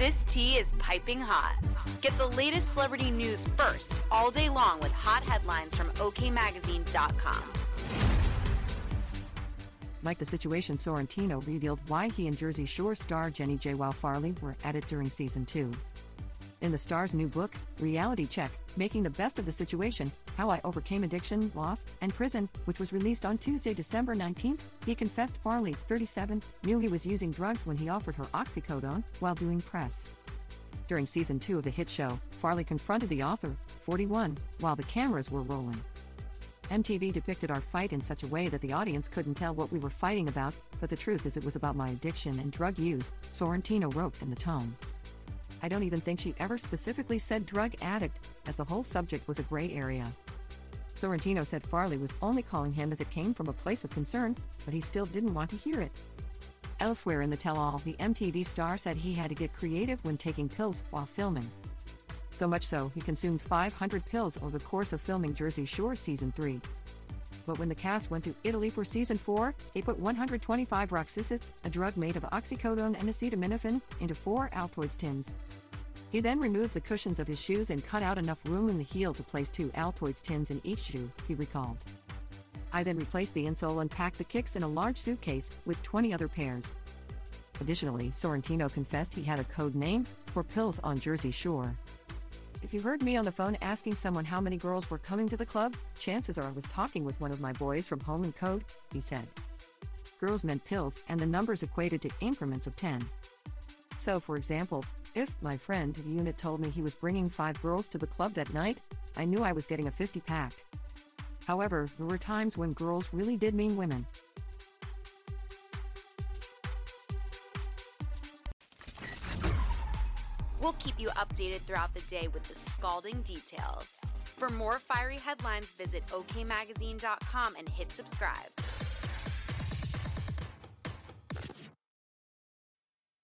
This tea is piping hot. Get the latest celebrity news first all day long with hot headlines from OKMagazine.com. Mike the situation, Sorrentino revealed why he and Jersey Shore star Jenni J. Wow Farley were at it during season two. In the star's new book, Reality Check Making the Best of the Situation How I Overcame Addiction, Loss, and Prison, which was released on Tuesday, December 19th, he confessed Farley, 37, knew he was using drugs when he offered her oxycodone while doing press. During season two of the hit show, Farley confronted the author, 41, while the cameras were rolling. MTV depicted our fight in such a way that the audience couldn't tell what we were fighting about, but the truth is it was about my addiction and drug use, Sorrentino wrote in the tome. I don't even think she ever specifically said drug addict, as the whole subject was a gray area. Sorrentino said Farley was only calling him as it came from a place of concern, but he still didn't want to hear it. Elsewhere in the tell all, the MTV star said he had to get creative when taking pills while filming. So much so, he consumed 500 pills over the course of filming Jersey Shore Season 3. But when the cast went to Italy for Season 4, they put 125 Roxicet, a drug made of oxycodone and acetaminophen, into four Altoids tins. He then removed the cushions of his shoes and cut out enough room in the heel to place two Altoids tins in each shoe, he recalled. I then replaced the insole and packed the kicks in a large suitcase with 20 other pairs. Additionally, Sorrentino confessed he had a code name for pills on Jersey Shore. If you heard me on the phone asking someone how many girls were coming to the club, chances are I was talking with one of my boys from Home and Code, he said. Girls meant pills, and the numbers equated to increments of 10. So, for example, if my friend unit told me he was bringing five girls to the club that night, I knew I was getting a 50 pack. However, there were times when girls really did mean women. We'll keep you updated throughout the day with the scalding details. For more fiery headlines, visit OKMagazine.com and hit subscribe.